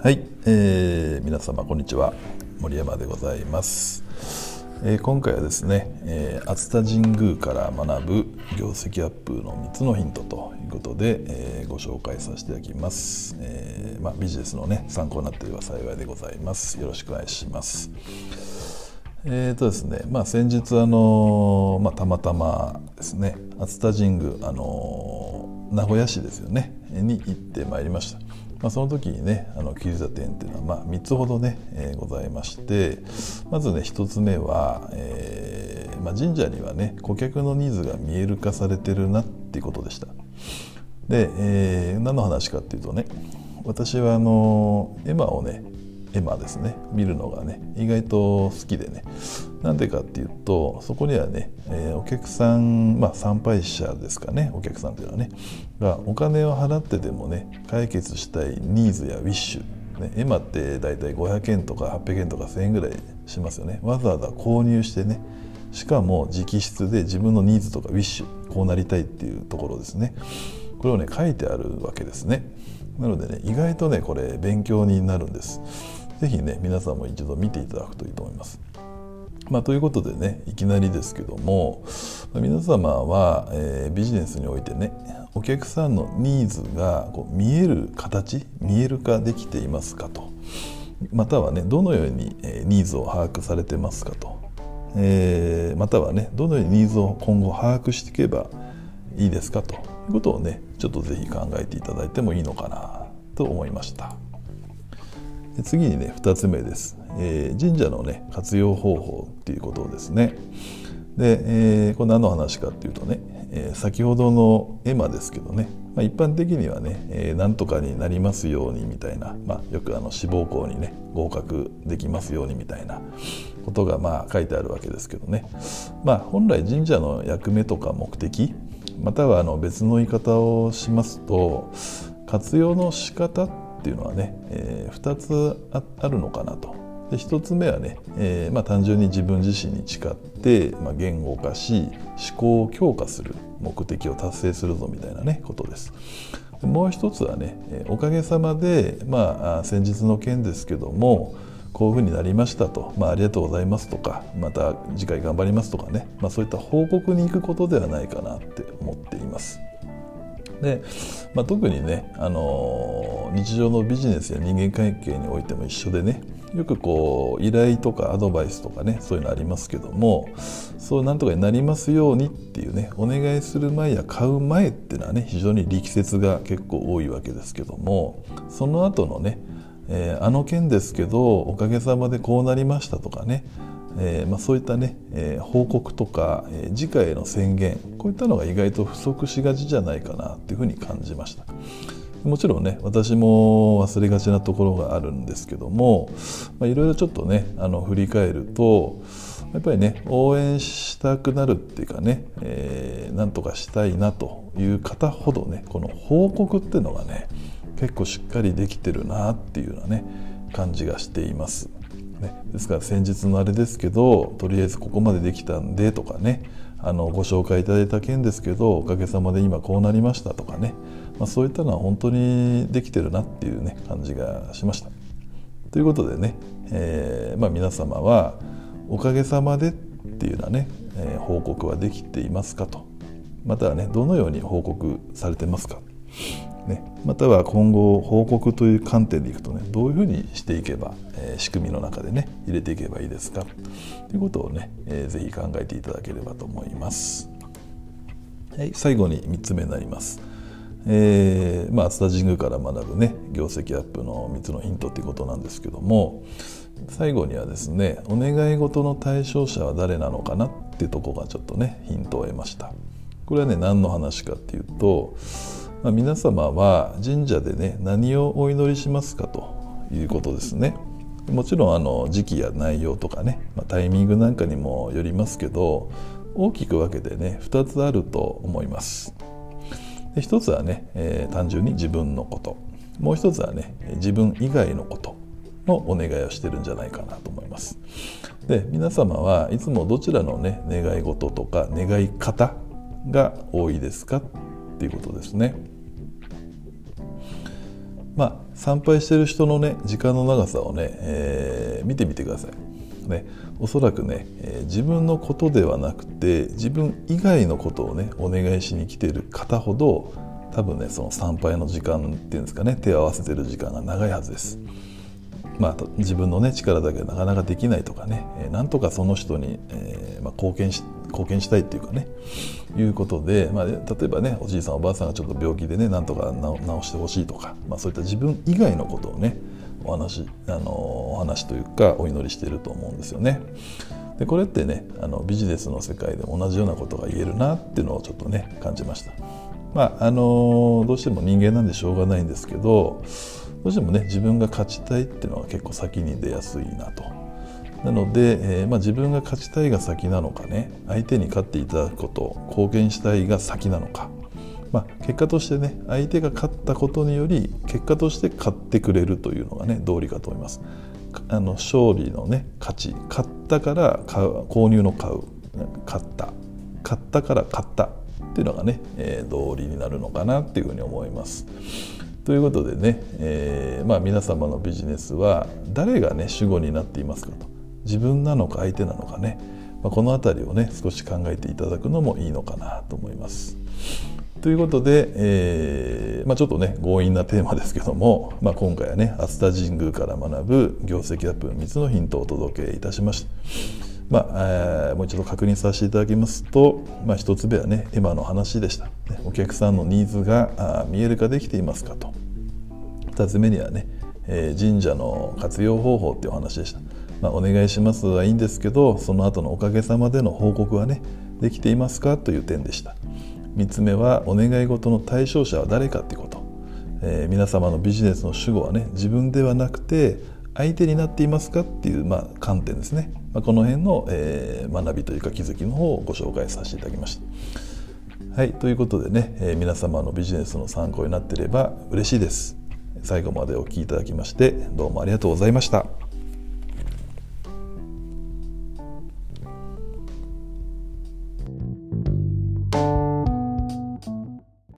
はい、えー、皆様こんにちは。森山でございます、えー今回はですね、えー熱田神宮から学ぶ業績アップの3つのヒントということで、えーご紹介させていただきます、えーまあ、ビジネスのね参考になっていれば幸いでございます。よろしくお願いします。えーとですねまあ、先日、あのまあ、たまたまですね熱田神宮、あの名古屋市ですよねに行ってまいりました、まあ、その時にねあの桐座店っていうのは、まあ、3つほどね、えーございましてまずね1つ目は、えーまあ、神社にはね顧客のニーズが見える化されてるなっていうことでした。で、えー何の話かっていうとね私はあの絵馬をね絵馬ですね見るのがね意外と好きでねなんでかっていうとそこにはね、えーお客さんまあ参拝者ですかね。お客さんっていうのはねがお金を払ってでもね解決したいニーズやウィッシュ、ね、絵馬って大体500円とか800円とか1000円ぐらいしますよね。わざわざ購入してねしかも直筆で自分のニーズとかウィッシュこうなりたいっていうところですね。これをね書いてあるわけですね。なのでね意外とねこれ勉強になるんです。是非ね皆さんも一度見ていただくといいと思います。まあ、ということでねいきなりですけども皆様は、えービジネスにおいてねお客さんのニーズがこう見える形見える化できていますかとまたはねどのように、えーニーズを把握されてますかと、えーまたはねどのようにニーズを今後把握していけばいいですかということをねちょっとぜひ考えていただいてもいいのかなと思いました。次にね2つ目です、えー神社のね活用方法っていうことですね。で、えーこれ何の話かっていうとね、えー先ほどの絵馬ですけどね、まあ、一般的にはね、えーなんとかになりますようにみたいな、まあ、よくあの志望校にね合格できますようにみたいなことがまあ書いてあるわけですけどね。まあ本来神社の役目とか目的またはあの別の言い方をしますと活用の仕方っっていうのはね、え2つあるのかなと。で1つ目はね、えーまあ、単純に自分自身に誓って、まあ、言語化し思考を強化する目的を達成するぞみたいなねことです。でもう一つはねえおかげさまで、まあ、先日の件ですけどもこういうふうになりましたと、まあ、ありがとうございますとかまた次回頑張りますとかね、まあ、そういった報告に行くことではないかなって思っています。で、まあ、特にね、あの日常のビジネスや人間関係においても一緒でねよくこう依頼とかアドバイスとかねそういうのありますけどもそうなんとかになりますようにっていうねお願いする前や買う前っていうのはね非常に力説が結構多いわけですけどもその後のね、えーあの件ですけどおかげさまでこうなりましたとかねえーまあ、そういったね、えー報告とか、えー次回への宣言こういったのが意外と不足しがちじゃないかなっていうふうに感じました。もちろんね私も忘れがちなところがあるんですけどもいろいろちょっとねあの振り返るとやっぱりね応援したくなるっていうかね、えーなんとかしたいなという方ほどねこの報告っていうのがね結構しっかりできてるなっていうようなね感じがしています。ね、ですから先日のあれですけどとりあえずここまでできたんでとかねあのご紹介いただいた件ですけどおかげさまで今こうなりましたとかね、まあ、そういったのは本当にできてるなっていうね感じがしました。ということでね、えーまあ、皆様はおかげさまでっていうようなね、えー報告はできていますかとまたはねどのように報告されてますかね、または今後報告という観点でいくとねどういうふうにしていけば、えー仕組みの中でね入れていけばいいですか？ということをね、えーぜひ考えていただければと思います。はい、最後に3つ目になります。えーまあ、熱田神宮から学ぶね業績アップの3つのヒントということなんですけども最後にはですねお願い事の対象者は誰なのかなっていうとこがちょっとねヒントを得ました。これはね何の話かっていうと、まあ、皆様は神社でね何をお祈りしますかということですね。もちろんあの時期や内容とかね、まあ、タイミングなんかにもよりますけど大きく分けてね2つあると思います。で一つはね、えー単純に自分のこともう一つはね自分以外のことのお願いをしてるんじゃないかなと思います。で皆様はいつもどちらのね願い事とか願い方が多いですかっていうことですね。まあ、参拝してる人のね時間の長さをね、えー、見てみてください。ね、おそらくね、えー、自分のことではなくて自分以外のことをねお願いしに来ている方ほど多分ねその参拝の時間っていうんですかね手を合わせてる時間が長いはずです。まあ、自分の、ね、力だけなかなかできないとかね、えー、なんとかその人に、えーまあ、貢献し貢献したいっていうかねいうことで、まあ、例えばねおじいさんおばあさんがちょっと病気でねなんとか治してほしいとか、まあ、そういった自分以外のことをねお話あのお話というかお祈りしていると思うんですよね。でこれってねあのビジネスの世界でも同じようなことが言えるなっていうのをちょっとね感じました。まああのどうしても人間なんでしょうがないんですけどどうしてもね自分が勝ちたいっていうのは結構先に出やすいなと。なので、えー、まあ、自分が勝ちたいが先なのかね。相手に勝っていただくこと貢献したいが先なのか、まあ、結果としてね相手が勝ったことにより結果として勝ってくれるというのがね道理かと思います。あの勝利のね価値。勝ったから買う購入の買う。買った。買ったから買った。っていうのがね、えー、道理になるのかなっていうふうに思います。ということでね、えー、まあ、皆様のビジネスは誰がね主語になっていますかと。自分なのか相手なのかね、まあ、この辺りをね少し考えていただくのもいいのかなと思います。ということで、えーまあ、ちょっとね強引なテーマですけども、まあ、今回はね熱田神宮から学ぶ業績アップ3つのヒントをお届けいたしました。まあえー、もう一度確認させていただきますと、まあ、1つ目はねエマの話でした、ね、お客さんのニーズが見える化できていますかと2つ目にはね、えー、神社の活用方法っていうお話でした、まあ、お願いしますはいいんですけどその後のおかげさまでの報告はねできていますかという点でした3つ目はお願い事の対象者は誰かっていうこと、えー、皆様のビジネスの主語はね自分ではなくて相手になっていますかっていう、まあ、観点ですね、まあ、この辺の、えー、学びというか気づきの方をご紹介させていただきました。はいということでね、えー、皆様のビジネスの参考になっていれば嬉しいです。最後までお聴きいただきましてどうもありがとうございました。